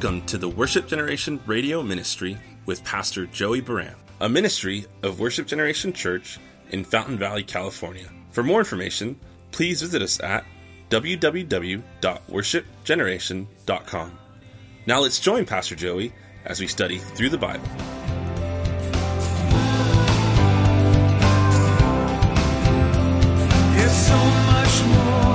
Welcome to the Worship Generation Radio Ministry with Pastor Joey Buran, a ministry of Worship Generation Church in Fountain Valley, California. For more information, please visit us at www.worshipgeneration.com. Now let's join Pastor Joey as we study through the Bible. So much more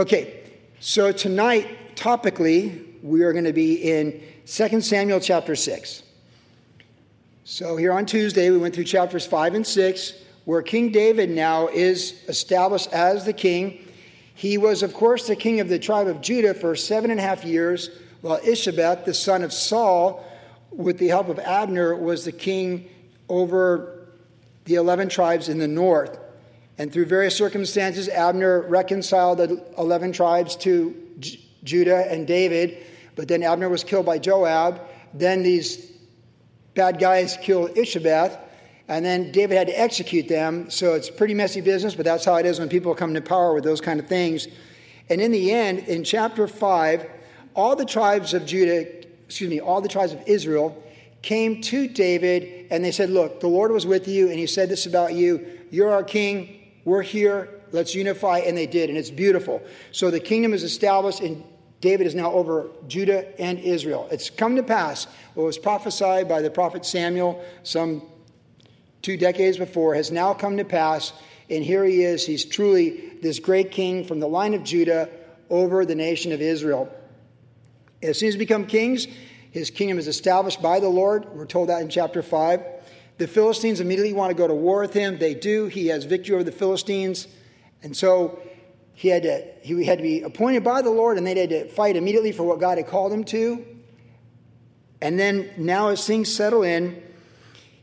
Okay, so tonight, topically, we are going to be in 2 Samuel chapter 6. So here on Tuesday, we went through chapters 5 and 6, where King David now is established as the king. He was, of course, the king of the tribe of Judah for seven and a half years, while Ishabeth, the son of Saul, with the help of Abner, was the king over the 11 tribes in the north. And through various circumstances, Abner reconciled the 11 tribes to J- Judah and David, but then Abner was killed by Joab. Then these bad guys killed Ishabeth, and then David had to execute them. So it's pretty messy business, but that's how it is when people come to power with those kind of things. And in the end, in chapter 5, all the tribes of Judah, excuse me, all the tribes of Israel came to David and they said, Look, the Lord was with you, and he said this about you. You're our king. We're here. Let's unify. And they did, and it's beautiful. So the kingdom is established, and David is now over Judah and Israel. It's come to pass what was prophesied by the prophet Samuel some two decades before has now come to pass. And here he is. He's truly this great king from the line of Judah over the nation of Israel. As soon as become kings, his kingdom is established by the Lord. We're told that in chapter 5. The Philistines immediately want to go to war with him. They do. He has victory over the Philistines. And so he had to, he had to be appointed by the Lord, and they had to fight immediately for what God had called him to. And then now, as things settle in,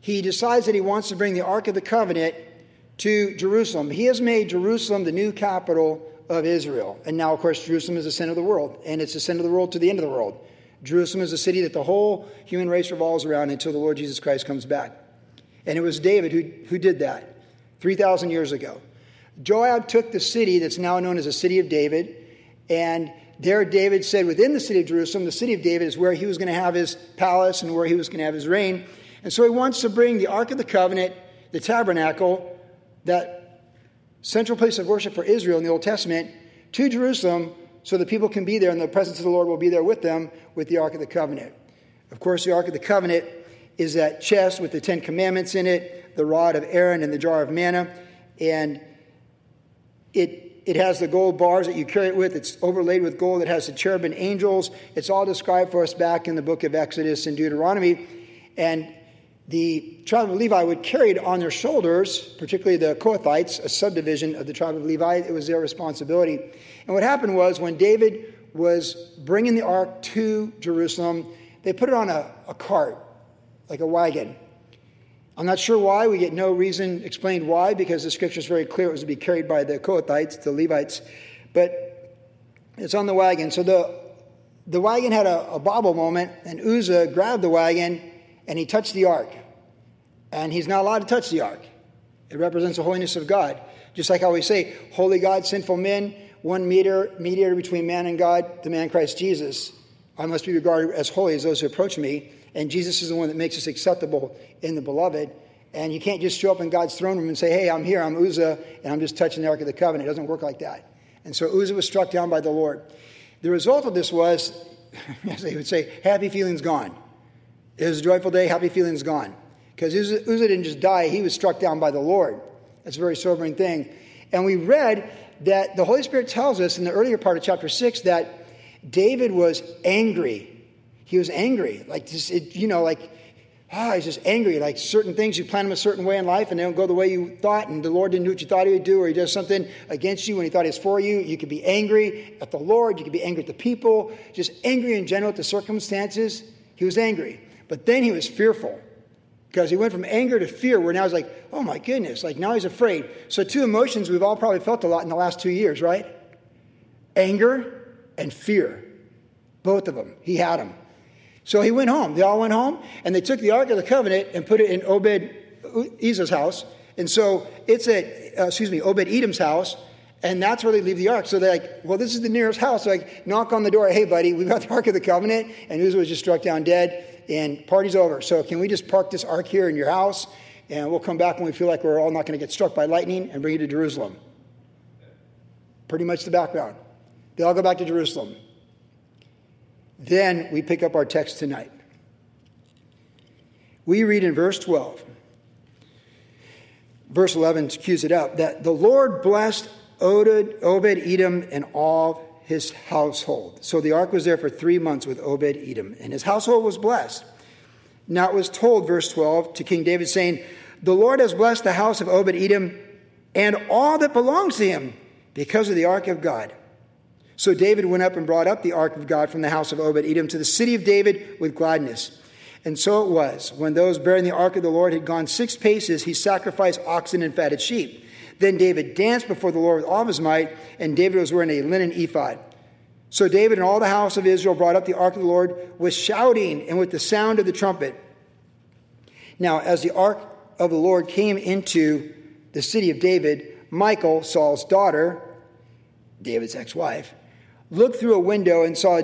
he decides that he wants to bring the Ark of the Covenant to Jerusalem. He has made Jerusalem the new capital of Israel. And now, of course, Jerusalem is the center of the world, and it's the center of the world to the end of the world. Jerusalem is the city that the whole human race revolves around until the Lord Jesus Christ comes back. And it was David who, who did that 3,000 years ago. Joab took the city that's now known as the city of David, and there David said within the city of Jerusalem, the city of David is where he was going to have his palace and where he was going to have his reign. And so he wants to bring the Ark of the Covenant, the tabernacle, that central place of worship for Israel in the Old Testament, to Jerusalem so the people can be there and the presence of the Lord will be there with them with the Ark of the Covenant. Of course, the Ark of the Covenant is that chest with the Ten Commandments in it, the rod of Aaron, and the jar of manna. And it, it has the gold bars that you carry it with. It's overlaid with gold. It has the cherubim angels. It's all described for us back in the book of Exodus and Deuteronomy. And the tribe of Levi would carry it on their shoulders, particularly the Kohathites, a subdivision of the tribe of Levi. It was their responsibility. And what happened was when David was bringing the ark to Jerusalem, they put it on a, a cart, like a wagon. I'm not sure why. We get no reason explained why, because the scripture is very clear it was to be carried by the Kohathites, the Levites. But it's on the wagon. So the, the wagon had a, a bobble moment, and Uzzah grabbed the wagon and he touched the ark. And he's not allowed to touch the ark. It represents the holiness of God. Just like how we say, Holy God, sinful men, one mediator, mediator between man and God, the man Christ Jesus. I must be regarded as holy as those who approach me. And Jesus is the one that makes us acceptable in the beloved. And you can't just show up in God's throne room and say, Hey, I'm here, I'm Uzzah, and I'm just touching the Ark of the Covenant. It doesn't work like that. And so Uzzah was struck down by the Lord. The result of this was, as they would say, happy feelings gone. It was a joyful day, happy feelings gone. Because Uzzah, Uzzah didn't just die, he was struck down by the Lord. That's a very sobering thing. And we read that the Holy Spirit tells us in the earlier part of chapter 6 that David was angry. He was angry. Like, just, it, you know, like, ah, he's just angry. Like certain things, you plan them a certain way in life and they don't go the way you thought, and the Lord didn't do what you thought he would do, or he does something against you when he thought he was for you. You could be angry at the Lord, you could be angry at the people, just angry in general at the circumstances. He was angry. But then he was fearful because he went from anger to fear, where now he's like, oh my goodness, like now he's afraid. So, two emotions we've all probably felt a lot in the last two years, right? Anger and fear. Both of them. He had them. So he went home. They all went home, and they took the Ark of the Covenant and put it in Obed Eza's house. And so it's at, uh, excuse me, Obed Edom's house, and that's where they leave the Ark. So they're like, well, this is the nearest house. So like, knock on the door. Hey, buddy, we've got the Ark of the Covenant, and Uzzah was just struck down dead, and party's over. So can we just park this Ark here in your house, and we'll come back when we feel like we're all not going to get struck by lightning and bring you to Jerusalem? Pretty much the background. They all go back to Jerusalem. Then we pick up our text tonight. We read in verse 12, verse 11 cues it up, that the Lord blessed Obed, Edom and all his household. So the ark was there for three months with Obed Edom, and his household was blessed. Now it was told, verse 12, to King David, saying, The Lord has blessed the house of Obed Edom and all that belongs to him because of the ark of God. So David went up and brought up the ark of God from the house of Obed Edom to the city of David with gladness. And so it was, when those bearing the ark of the Lord had gone six paces, he sacrificed oxen and fatted sheep. Then David danced before the Lord with all his might, and David was wearing a linen ephod. So David and all the house of Israel brought up the ark of the Lord with shouting and with the sound of the trumpet. Now, as the ark of the Lord came into the city of David, Michal, Saul's daughter, David's ex wife, looked through a window and saw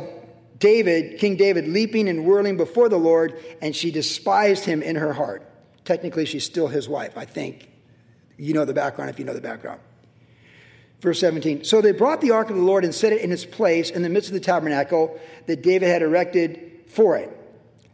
David, King David, leaping and whirling before the Lord, and she despised him in her heart. Technically, she's still his wife, I think. You know the background if you know the background. Verse 17. So they brought the ark of the Lord and set it in its place in the midst of the tabernacle that David had erected for it.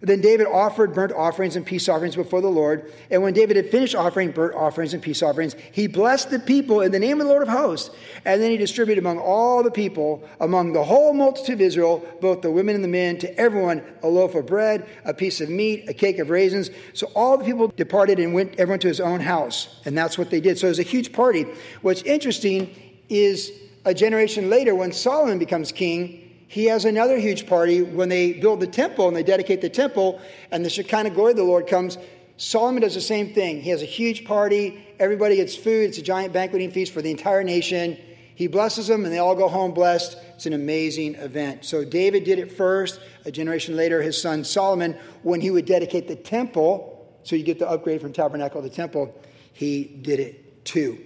Then David offered burnt offerings and peace offerings before the Lord. And when David had finished offering burnt offerings and peace offerings, he blessed the people in the name of the Lord of hosts. And then he distributed among all the people, among the whole multitude of Israel, both the women and the men, to everyone a loaf of bread, a piece of meat, a cake of raisins. So all the people departed and went everyone to his own house. And that's what they did. So it was a huge party. What's interesting is a generation later, when Solomon becomes king, he has another huge party when they build the temple and they dedicate the temple and the Shekinah glory of the Lord comes. Solomon does the same thing. He has a huge party. Everybody gets food. It's a giant banqueting feast for the entire nation. He blesses them and they all go home blessed. It's an amazing event. So David did it first. A generation later, his son Solomon, when he would dedicate the temple, so you get the upgrade from tabernacle to temple, he did it too.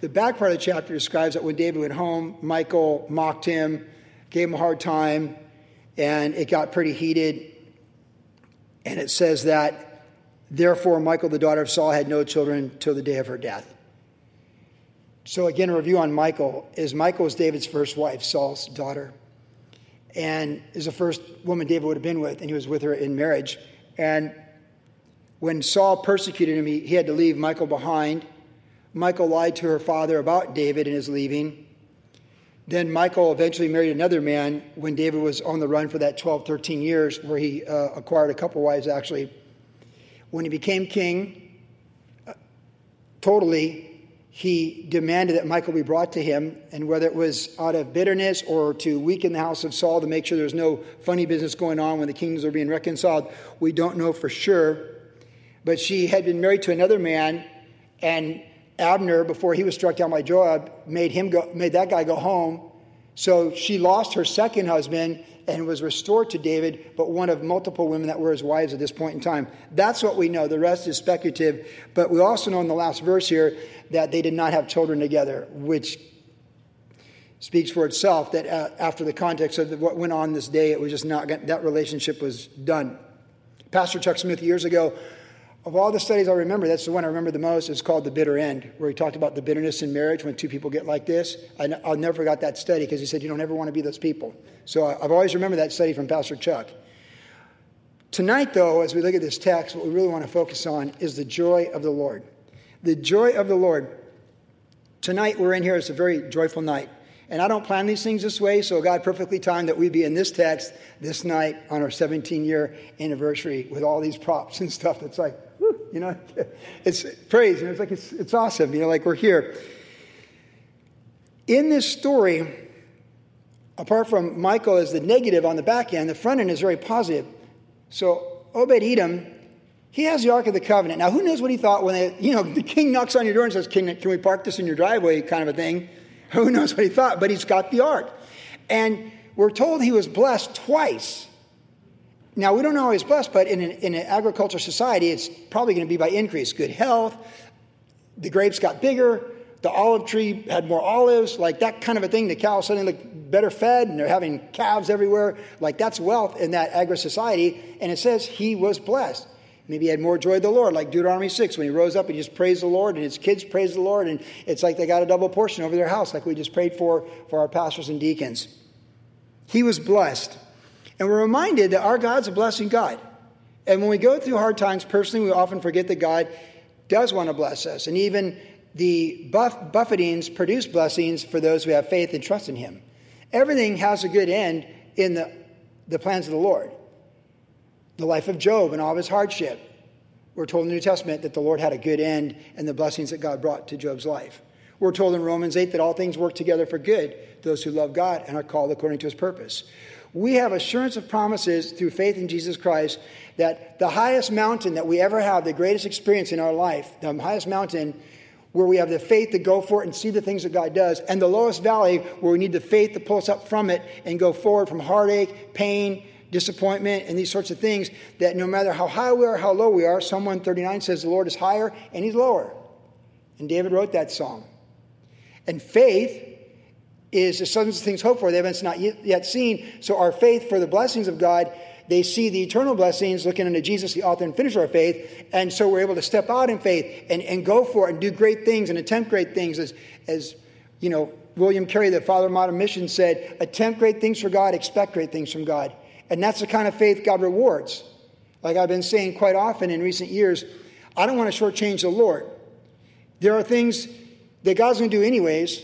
The back part of the chapter describes that when David went home, Michal mocked him, gave him a hard time, and it got pretty heated. And it says that, therefore, Michal, the daughter of Saul, had no children till the day of her death. So, again, a review on Michal is Michal was David's first wife, Saul's daughter, and is the first woman David would have been with, and he was with her in marriage. And when Saul persecuted him, he, he had to leave Michal behind. Michal lied to her father about David and his leaving. Then Michal eventually married another man when David was on the run for that 12, 13 years, where he uh, acquired a couple wives actually. When he became king, uh, totally, he demanded that Michal be brought to him, and whether it was out of bitterness or to weaken the house of Saul to make sure there's no funny business going on when the kings are being reconciled, we don't know for sure. But she had been married to another man, and Abner, before he was struck down by Joab, made him go, made that guy go home. So she lost her second husband and was restored to David, but one of multiple women that were his wives at this point in time. That's what we know. The rest is speculative. But we also know in the last verse here that they did not have children together, which speaks for itself that uh, after the context of what went on this day, it was just not, that relationship was done. Pastor Chuck Smith years ago of all the studies I remember, that's the one I remember the most. It's called The Bitter End, where he talked about the bitterness in marriage when two people get like this. I, will never forget that study because he said, You don't ever want to be those people. So I've always remembered that study from Pastor Chuck. Tonight, though, as we look at this text, what we really want to focus on is the joy of the Lord. The joy of the Lord. Tonight, we're in here. It's a very joyful night. And I don't plan these things this way, so God perfectly timed that we be in this text this night on our 17 year anniversary with all these props and stuff that's like, you know, it's praise. And it's like, it's, it's awesome, you know, like we're here. In this story, apart from Michal as the negative on the back end, the front end is very positive. So Obed Edom, he has the Ark of the Covenant. Now, who knows what he thought when they, you know, the king knocks on your door and says, Can, can we park this in your driveway, kind of a thing. Who knows what he thought, but he's got the ark. And we're told he was blessed twice. Now, we don't know he's blessed, but in an, in an agriculture society, it's probably going to be by increase. Good health, the grapes got bigger, the olive tree had more olives, like that kind of a thing. The cows suddenly look better fed, and they're having calves everywhere. Like that's wealth in that agri society. And it says he was blessed. Maybe he had more joy of the Lord, like Deuteronomy 6, when he rose up and just praised the Lord, and his kids praised the Lord, and it's like they got a double portion over their house, like we just prayed for for our pastors and deacons. He was blessed. And we're reminded that our God's a blessing God. And when we go through hard times personally, we often forget that God does want to bless us. And even the buff- buffetings produce blessings for those who have faith and trust in Him. Everything has a good end in the, the plans of the Lord. The life of Job and all of his hardship. We're told in the New Testament that the Lord had a good end and the blessings that God brought to Job's life. We're told in Romans 8 that all things work together for good, those who love God and are called according to his purpose. We have assurance of promises through faith in Jesus Christ that the highest mountain that we ever have, the greatest experience in our life, the highest mountain where we have the faith to go for it and see the things that God does, and the lowest valley where we need the faith to pull us up from it and go forward from heartache, pain, disappointment, and these sorts of things. That no matter how high we are, how low we are, Psalm 139 says the Lord is higher and He's lower. And David wrote that psalm. And faith is the substance of things hoped for, the evidence not yet seen. So our faith for the blessings of God, they see the eternal blessings looking into Jesus, the author and finisher of our faith. And so we're able to step out in faith and, and go for it and do great things and attempt great things. As, as you know, William Carey, the father of modern mission, said, attempt great things for God, expect great things from God. And that's the kind of faith God rewards. Like I've been saying quite often in recent years, I don't want to shortchange the Lord. There are things that God's going to do anyways,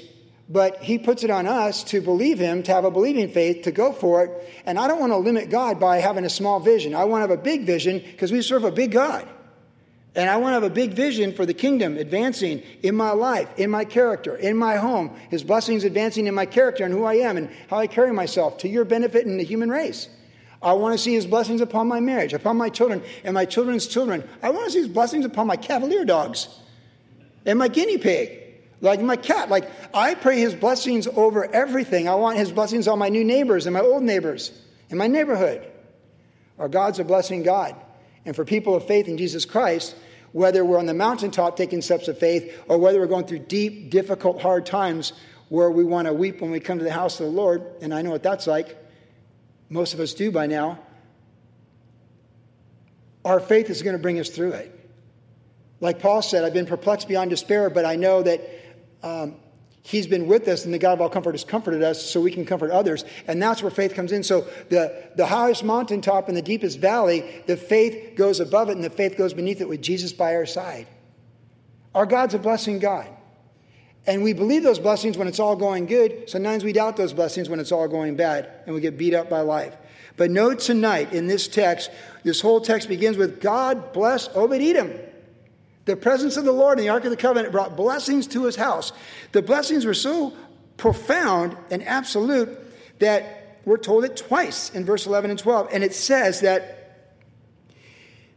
but He puts it on us to believe Him, to have a believing faith, to go for it. And I don't want to limit God by having a small vision. I want to have a big vision because we serve a big God. And I want to have a big vision for the kingdom advancing in my life, in my character, in my home. His blessings advancing in my character and who I am and how I carry myself to your benefit and the human race. I want to see his blessings upon my marriage, upon my children, and my children's children. I want to see his blessings upon my cavalier dogs and my guinea pig, like my cat. Like I pray his blessings over everything. I want his blessings on my new neighbors and my old neighbors in my neighborhood. Our God's a blessing God. And for people of faith in Jesus Christ, whether we're on the mountaintop taking steps of faith or whether we're going through deep, difficult, hard times where we want to weep when we come to the house of the Lord, and I know what that's like, most of us do by now, our faith is going to bring us through it. Like Paul said, I've been perplexed beyond despair, but I know that um, He's been with us, and the God of all comfort has comforted us so we can comfort others. And that's where faith comes in. So, the, the highest mountaintop and the deepest valley, the faith goes above it, and the faith goes beneath it with Jesus by our side. Our God's a blessing God. And we believe those blessings when it's all going good. Sometimes we doubt those blessings when it's all going bad and we get beat up by life. But note tonight in this text, this whole text begins with God bless Obed Edom. The presence of the Lord in the Ark of the Covenant brought blessings to his house. The blessings were so profound and absolute that we're told it twice in verse 11 and 12. And it says that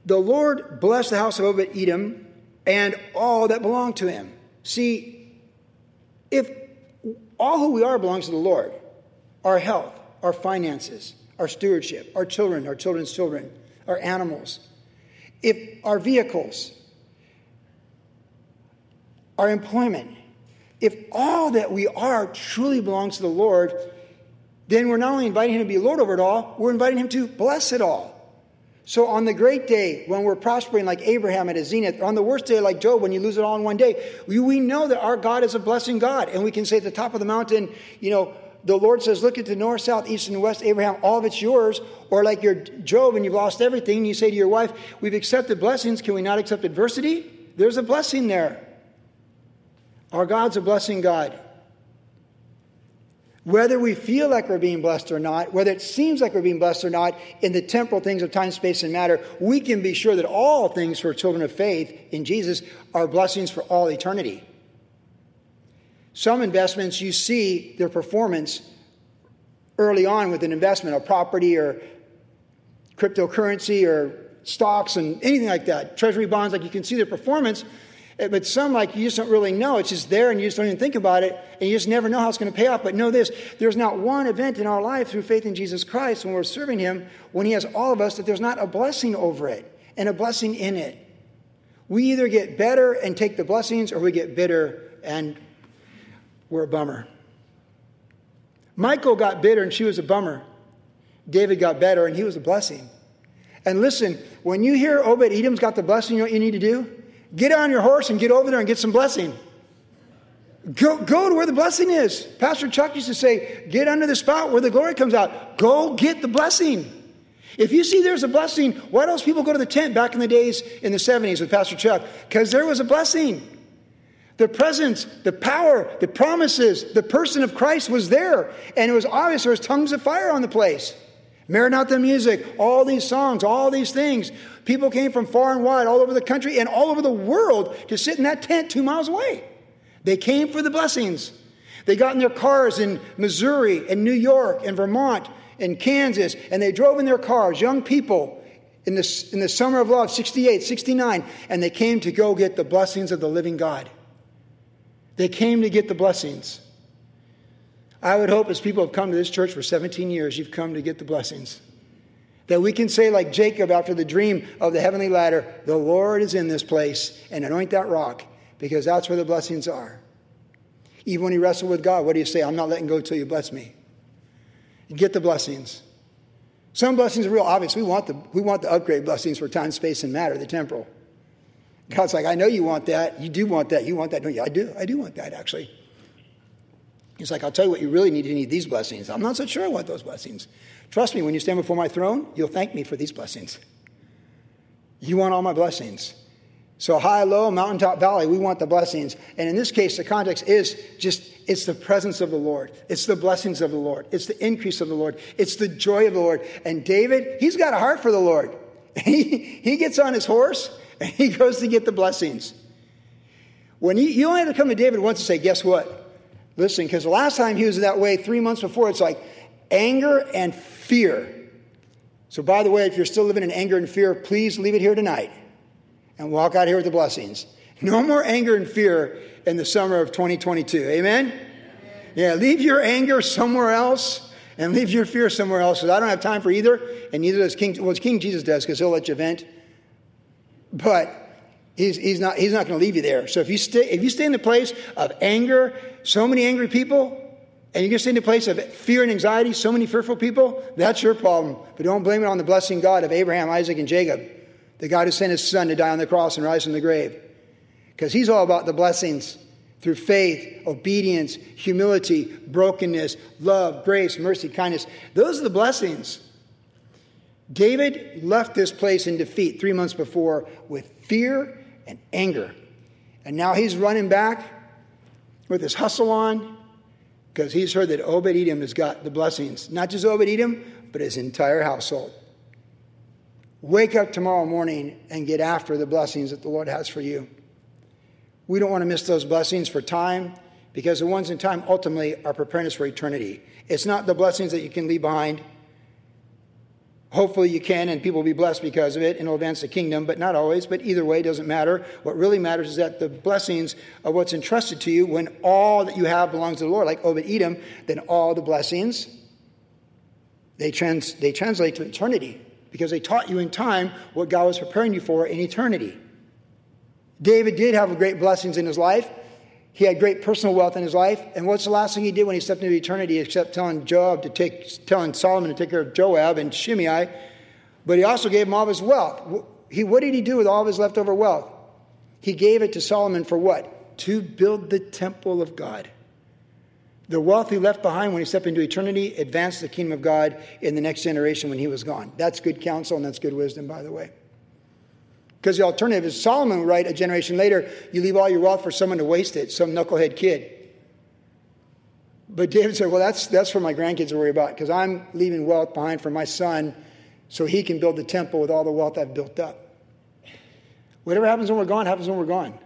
the Lord blessed the house of Obed Edom and all that belonged to him. See, if all who we are belongs to the Lord, our health, our finances, our stewardship, our children, our children's children, our animals, if our vehicles, our employment, if all that we are truly belongs to the Lord, then we're not only inviting Him to be Lord over it all, we're inviting Him to bless it all. So, on the great day when we're prospering like Abraham at his zenith, on the worst day like Job when you lose it all in one day, we, we know that our God is a blessing God. And we can say at the top of the mountain, you know, the Lord says, Look at the north, south, east, and west, Abraham, all of it's yours. Or like you're Job and you've lost everything, and you say to your wife, We've accepted blessings, can we not accept adversity? There's a blessing there. Our God's a blessing God. Whether we feel like we're being blessed or not, whether it seems like we're being blessed or not, in the temporal things of time, space, and matter, we can be sure that all things for children of faith in Jesus are blessings for all eternity. Some investments, you see their performance early on with an investment, a property or cryptocurrency or stocks and anything like that, treasury bonds, like you can see their performance. But some, like, you just don't really know. It's just there and you just don't even think about it and you just never know how it's going to pay off. But know this there's not one event in our life through faith in Jesus Christ when we're serving Him, when He has all of us, that there's not a blessing over it and a blessing in it. We either get better and take the blessings or we get bitter and we're a bummer. Michal got bitter and she was a bummer. David got better and he was a blessing. And listen, when you hear Obed Edom's got the blessing, you know what you need to do? Get on your horse and get over there and get some blessing. Go, go to where the blessing is. Pastor Chuck used to say, get under the spout where the glory comes out. Go get the blessing. If you see there's a blessing, why do those people go to the tent back in the days in the 70s with Pastor Chuck? Because there was a blessing. The presence, the power, the promises, the person of Christ was there. And it was obvious there was tongues of fire on the place. Maranatha music, all these songs, all these things. People came from far and wide, all over the country and all over the world to sit in that tent two miles away. They came for the blessings. They got in their cars in Missouri and New York and Vermont and Kansas, and they drove in their cars, young people, in the, in the summer of love, 68, 69, and they came to go get the blessings of the living God. They came to get the blessings. I would hope as people have come to this church for 17 years, you've come to get the blessings. That we can say, like Jacob after the dream of the heavenly ladder, the Lord is in this place, and anoint that rock, because that's where the blessings are. Even when he wrestled with God, what do you say? I'm not letting go until you bless me. Get the blessings. Some blessings are real obvious. We want the, we want the upgrade blessings for time, space, and matter, the temporal. God's like, I know you want that. You do want that. You want that. don't you? I do. I do want that, actually. He's like, I'll tell you what you really need. You need these blessings. I'm not so sure I want those blessings. Trust me, when you stand before my throne, you'll thank me for these blessings. You want all my blessings. So high, low, mountaintop, valley, we want the blessings. And in this case, the context is just it's the presence of the Lord. It's the blessings of the Lord. It's the increase of the Lord. It's the joy of the Lord. And David, he's got a heart for the Lord. He, he gets on his horse and he goes to get the blessings. When he, you only have to come to David once and say, guess what? Listen, because the last time he was that way, three months before, it's like anger and fear. So, by the way, if you're still living in anger and fear, please leave it here tonight and walk out here with the blessings. No more anger and fear in the summer of 2022. Amen? Yeah, leave your anger somewhere else and leave your fear somewhere else because I don't have time for either, and neither does King, well, King Jesus does because he'll let you vent. But he's, he's not, he's not going to leave you there. So if you, stay, if you stay in the place of anger, so many angry people, and you're going to stay in the place of fear and anxiety, so many fearful people, that's your problem. But don't blame it on the blessing God of Abraham, Isaac, and Jacob, the God who sent his son to die on the cross and rise from the grave. Because he's all about the blessings through faith, obedience, humility, brokenness, love, grace, mercy, kindness. Those are the blessings. David left this place in defeat three months before with fear and anger. And now he's running back with his hustle on because he's heard that Obed Edom has got the blessings. Not just Obed Edom, but his entire household. Wake up tomorrow morning and get after the blessings that the Lord has for you. We don't want to miss those blessings for time because the ones in time ultimately are preparing us for eternity. It's not the blessings that you can leave behind. Hopefully you can, and people will be blessed because of it, and it'll advance the kingdom, but not always. But either way, doesn't matter. What really matters is that the blessings of what's entrusted to you, when all that you have belongs to the Lord, like Obed Edom, then all the blessings, they, trans, they translate to eternity because they taught you in time what God was preparing you for in eternity. David did have great blessings in his life. He had great personal wealth in his life. And what's the last thing he did when he stepped into eternity except telling Joab to take, telling Solomon to take care of Joab and Shimei? But he also gave him all of his wealth. He, what did he do with all of his leftover wealth? He gave it to Solomon for what? To build the temple of God. The wealth he left behind when he stepped into eternity advanced the kingdom of God in the next generation when he was gone. That's good counsel and that's good wisdom, by the way. Because the alternative is Solomon write a generation later, you leave all your wealth for someone to waste it, some knucklehead kid. But David said, well, that's, that's for my grandkids to worry about because I'm leaving wealth behind for my son so he can build the temple with all the wealth I've built up. Whatever happens when we're gone, happens when we're gone.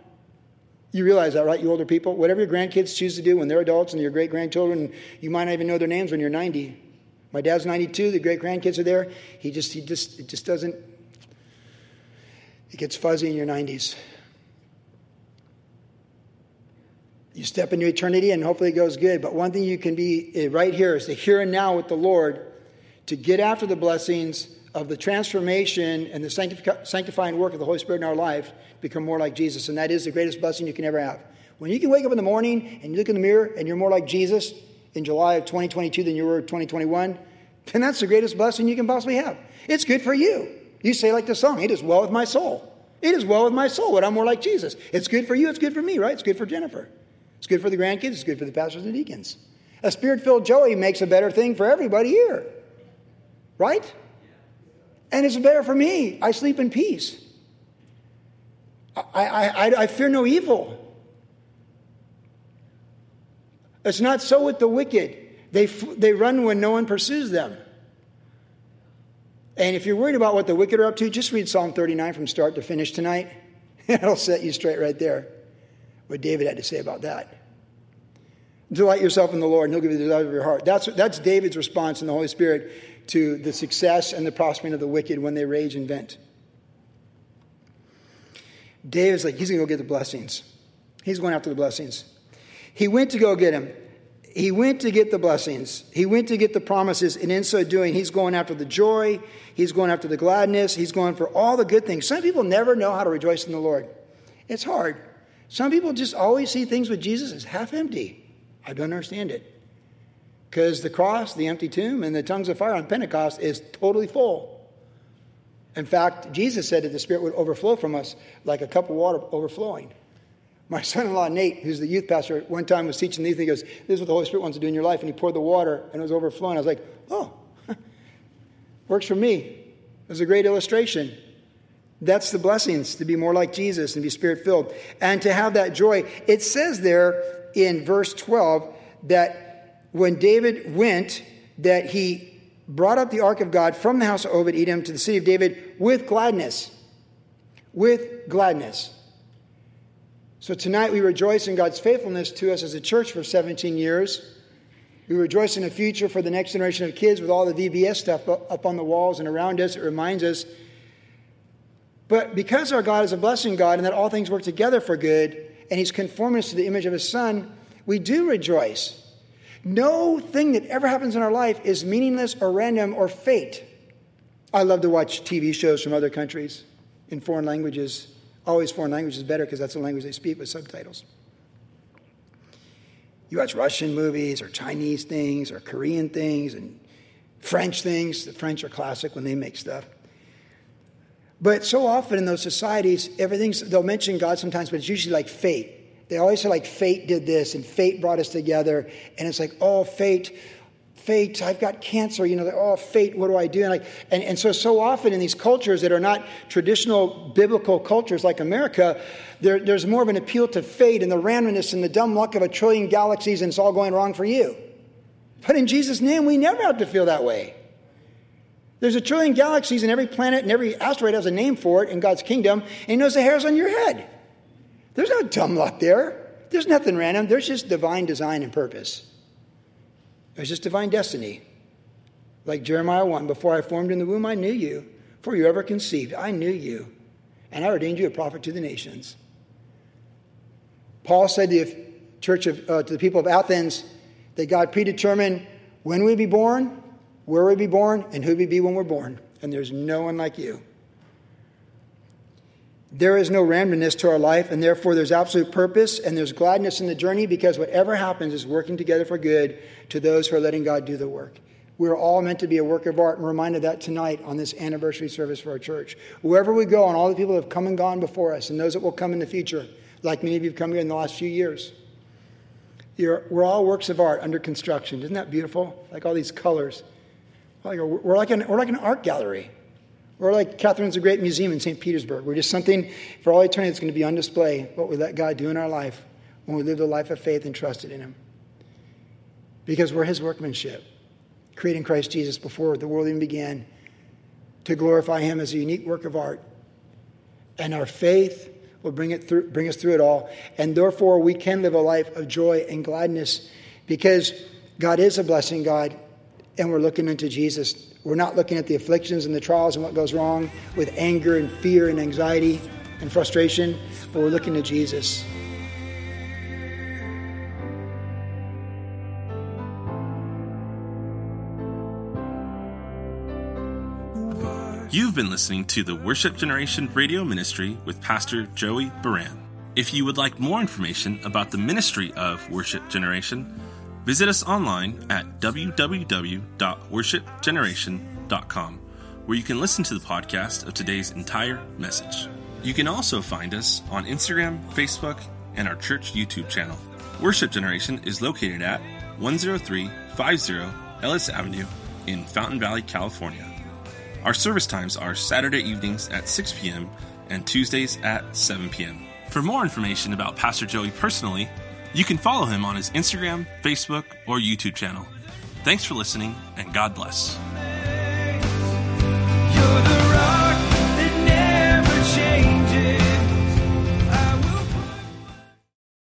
You realize that, right, you older people? Whatever your grandkids choose to do when they're adults and your great grandchildren, you might not even know their names when you're 90. My dad's 92, the great grandkids are there. He just, he just, it just doesn't, it gets fuzzy in your 90s. You step into eternity and hopefully it goes good. But one thing you can be eh, right here is the here and now with the Lord to get after the blessings of the transformation and the sanctifying work of the Holy Spirit in our life, become more like Jesus. And that is the greatest blessing you can ever have. When you can wake up in the morning and you look in the mirror and you're more like Jesus in July of 2022 than you were in 2021, then that's the greatest blessing you can possibly have. It's good for you. You say, like the song, it is well with my soul. It is well with my soul, but I'm more like Jesus. It's good for you, it's good for me, right? It's good for Jennifer. It's good for the grandkids, it's good for the pastors and deacons. A spirit filled Joey makes a better thing for everybody here, right? And it's better for me. I sleep in peace. I, I, I, I fear no evil. It's not so with the wicked. They, they run when no one pursues them. And if you're worried about what the wicked are up to, just read Psalm 39 from start to finish tonight. It'll set you straight right there. What David had to say about that. Delight yourself in the Lord, and He'll give you the desire of your heart. That's, that's David's response in the Holy Spirit to the success and the prospering of the wicked when they rage and vent. David's like, he's going to go get the blessings. He's going after the blessings. He went to go get him. He went to get the blessings. He went to get the promises, and in so doing, he's going after the joy. He's going after the gladness. He's going for all the good things. Some people never know how to rejoice in the Lord. It's hard. Some people just always see things with Jesus as half empty. I don't understand it. Because the cross, the empty tomb, and the tongues of fire on Pentecost is totally full. In fact, Jesus said that the Spirit would overflow from us like a cup of water overflowing. My son in law, Nate, who's the youth pastor, one time was teaching the youth, and he goes, This is what the Holy Spirit wants to do in your life. And he poured the water, and it was overflowing. I was like, Oh, works for me. It was a great illustration. That's the blessings to be more like Jesus and be spirit filled. And to have that joy. It says there in verse 12 that when David went, that he brought up the ark of God from the house of Obed Edom to the city of David with gladness. With gladness. So tonight we rejoice in God's faithfulness to us as a church for 17 years. We rejoice in the future for the next generation of kids with all the VBS stuff up on the walls and around us. It reminds us. But because our God is a blessing God and that all things work together for good, and He's conforming us to the image of His Son, we do rejoice. No thing that ever happens in our life is meaningless or random or fate. I love to watch TV shows from other countries in foreign languages. Always foreign language is better because that's the language they speak with subtitles. You watch Russian movies or Chinese things or Korean things and French things. The French are classic when they make stuff. But so often in those societies, everything's, they'll mention God sometimes, but it's usually like fate. They always say, like, fate did this and fate brought us together. And it's like, oh, fate, fate, I've got cancer. You know, oh, fate, what do I do? And, like, and, and so, so often in these cultures that are not traditional biblical cultures like America, there, there's more of an appeal to fate and the randomness and the dumb luck of a trillion galaxies and it's all going wrong for you. But in Jesus' name, we never have to feel that way. There's a trillion galaxies, and every planet and every asteroid has a name for it in God's kingdom, and He knows the hairs on your head. There's no dumb luck there. There's nothing random. There's just divine design and purpose. There's just divine destiny. Like Jeremiah 1 Before I formed in the womb, I knew you. Before you ever conceived, I knew you. And I ordained you a prophet to the nations. Paul said to the church of, uh, to the people of Athens that God predetermined when we'd be born, where we'd be born, and who we'd be when we're born. And there's no one like you. There is no randomness to our life, and therefore there's absolute purpose and there's gladness in the journey because whatever happens is working together for good to those who are letting God do the work. We're all meant to be a work of art, and reminded that tonight on this anniversary service for our church. Wherever we go, and all the people that have come and gone before us, and those that will come in the future, like many of you have come here in the last few years, we're all works of art under construction. Isn't that beautiful? Like all these colors. We're like an, we're like an art gallery. We're like Catherine's a Great Museum in St. Petersburg. We're just something for all eternity that's going to be on display, what we let God do in our life when we live the life of faith and trusted in Him. Because we're His workmanship, creating Christ Jesus before the world even began to glorify Him as a unique work of art. And our faith will bring, it through, bring us through it all. And therefore, we can live a life of joy and gladness because God is a blessing God, and we're looking into Jesus. We're not looking at the afflictions and the trials and what goes wrong with anger and fear and anxiety and frustration, but we're looking to Jesus. You've been listening to the Worship Generation Radio Ministry with Pastor Joey Buran. If you would like more information about the ministry of Worship Generation, visit us online at www.worshipgeneration.com, where you can listen to the podcast of today's entire message. You can also find us on Instagram, Facebook, and our church YouTube channel. Worship Generation is located at 10350 Ellis Avenue in Fountain Valley, California. Our service times are Saturday evenings at 6 p.m. and Tuesdays at 7 p.m. For more information about Pastor Joey personally, you can follow him on his Instagram, Facebook, or YouTube channel. Thanks for listening, and God bless.